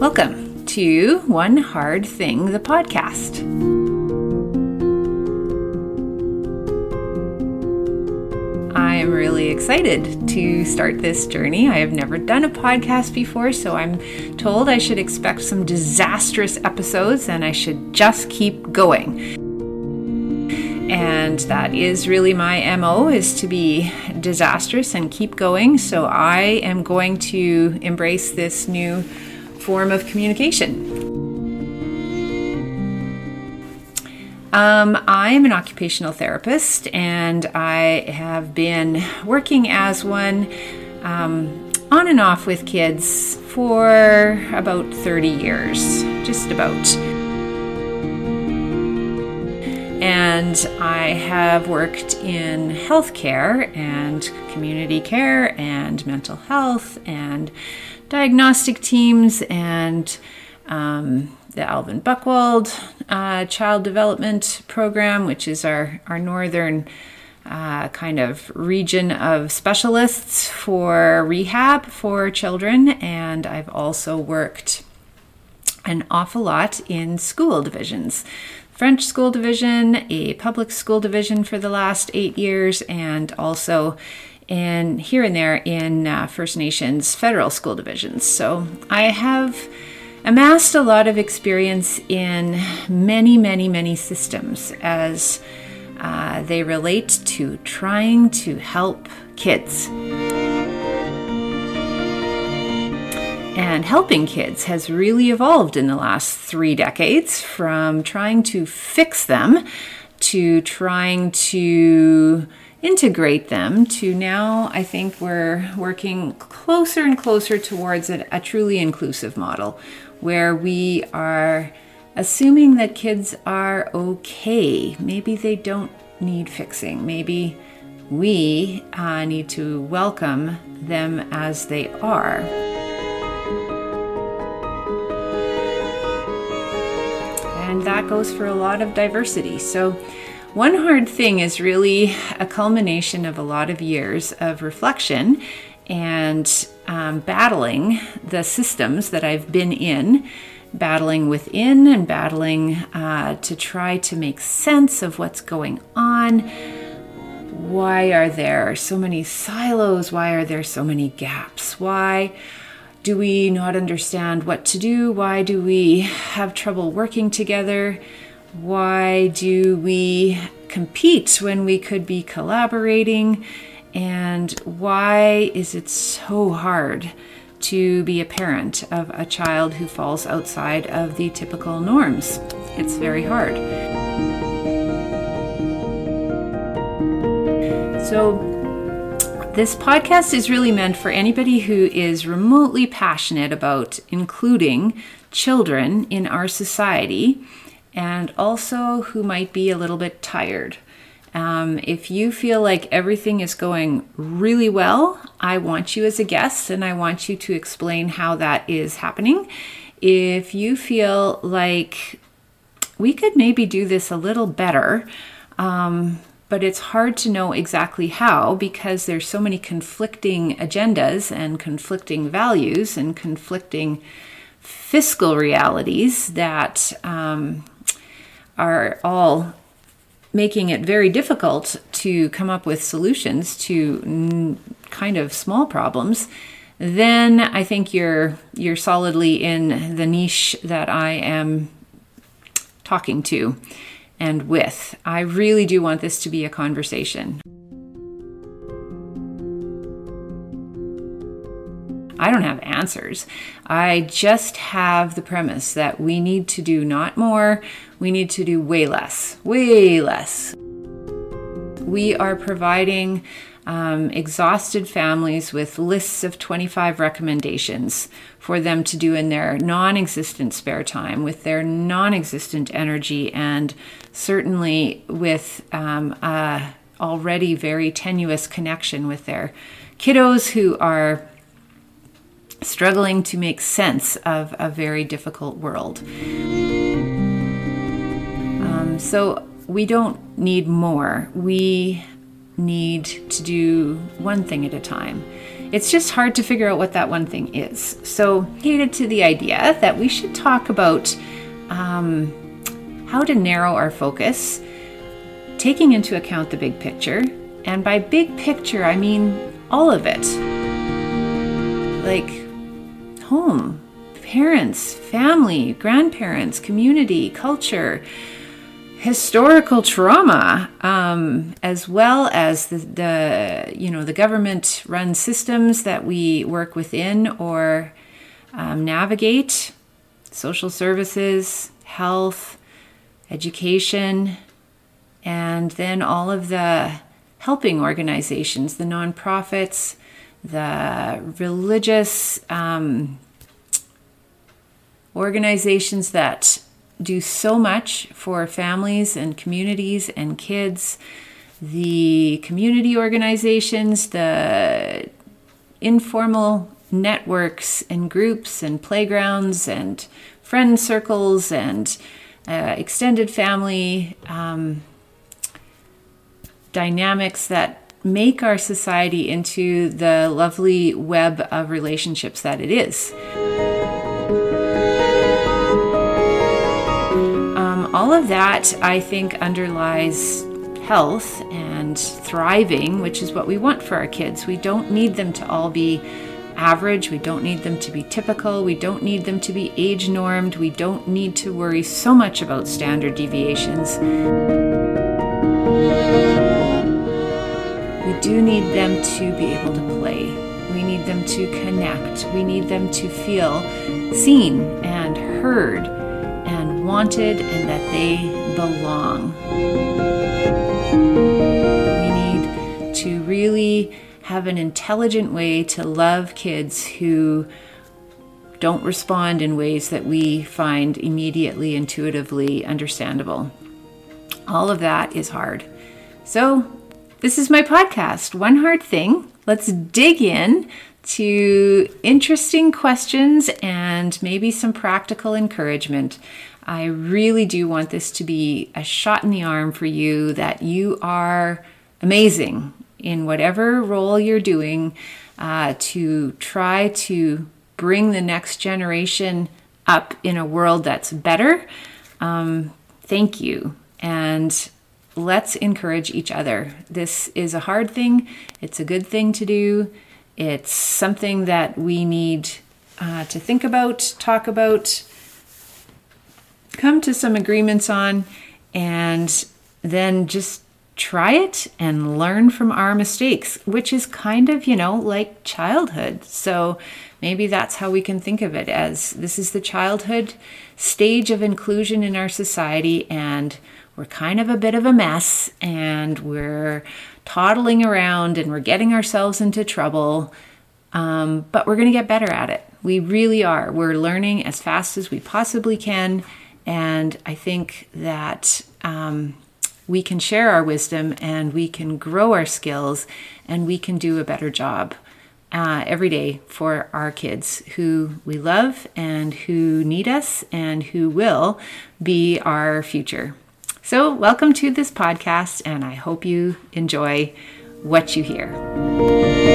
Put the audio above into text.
Welcome to One Hard Thing, the podcast. I am really excited to start this journey. I have never done a podcast before, so I'm told I should expect some disastrous episodes and I should just keep going. And that is really my MO is to be disastrous and keep going. So I am going to embrace this new form of communication. Um, I'm an occupational therapist and I have been working as one um, on and off with kids for about 30 years, just about. And I have worked in healthcare and community care and mental health and diagnostic teams and um, the Alvin Buckwold uh, Child Development Program, which is our, our northern uh, kind of region of specialists for rehab for children. And I've also worked an awful lot in school divisions. French school division, a public school division for the last eight years, and also in here and there in uh, First Nations federal school divisions. So I have amassed a lot of experience in many, many, many systems as uh, they relate to trying to help kids. And helping kids has really evolved in the last three decades from trying to fix them to trying to integrate them to now I think we're working closer and closer towards a, a, truly inclusive model where we are assuming that kids are okay. Maybe they don't need fixing. Maybe we uh, need to welcome them as they are. And that goes for a lot of diversity. So one Hard Thing is really a culmination of a lot of years of reflection and um, battling the systems that I've been in, battling within and battling uh, to try to make sense of what's going on. Why are there so many silos? Why are there so many gaps? Why do we not understand what to do? Why do we have trouble working together? Why do we compete when we could be collaborating? And why is it so hard to be a parent of a child who falls outside of the typical norms? It's very hard. So, this podcast is really meant for anybody who is remotely passionate about including children in our society and also who might be a little bit tired. Um, if you feel like everything is going really well, I want you as a guest and I want you to explain how that is happening. If you feel like we could maybe do this a little better, um, but it's hard to know exactly how because there's so many conflicting agendas and conflicting values and conflicting fiscal realities that um, are all making it very difficult to come up with solutions to n- kind of small problems. Then i think you're you're solidly in the niche that i am talking to and with i really do want this to be a conversation I don't have answers. I just have the premise that we need to do not more, we need to do way less, way less. We are providing um, exhausted families with lists of 25 recommendations for them to do in their non existent spare time, with their non existent energy, and certainly with um, a already very tenuous connection with their kiddos who are struggling to make sense of a very difficult world. Um, so we don't need more. We need to do one thing at a time. It's just hard to figure out what that one thing is. So, headed to the idea that we should talk about um, how to narrow our focus, taking into account the big picture. And by big picture, I mean all of it like home, parents, family, grandparents, community, culture historical trauma, um, as well as the, the, you know the government run systems that we work within or um, navigate, social services, health, education, and then all of the helping organizations, the nonprofits, the religious um, organizations that do so much for families and communities and kids, the community organizations, the informal networks and groups and playgrounds and friend circles and uh, extended family um, dynamics that make our society into the lovely web of relationships that it is. All of that, I think, underlies health and thriving, which is what we want for our kids. We don't need them to all be average. We don't need them to be typical. We don't need them to be age normed. We don't need to worry so much about standard deviations. We do need them to be able to play. We need them to connect. We need them to feel seen and heard wanted and that they belong. We need to really have an intelligent way to love kids who don't respond in ways that we find immediately intuitively understandable. All of that is hard. So, this is my podcast, One Hard Thing. Let's dig in to interesting questions and maybe some practical encouragement. I really do want this to be a shot in the arm for you that you are amazing in whatever role you're doing uh, to try to bring the next generation up in a world that's better. Um, thank you. And let's encourage each other. This is a hard thing, it's a good thing to do. It's something that we need uh, to think about, talk about, come to some agreements on and then just try it and learn from our mistakes, which is kind of, you know, like childhood. So maybe that's how we can think of it as this is the childhood stage of inclusion in our society and we're kind of a bit of a mess and we're toddling around and we're getting ourselves into trouble. Um, but we're going to get better at it. We really are. We're learning as fast as we possibly can and I think that um, we can share our wisdom and we can grow our skills and we can do a better job uh, every day for our kids who we love and who need us and who will be our future. So, welcome to this podcast, and I hope you enjoy what you hear.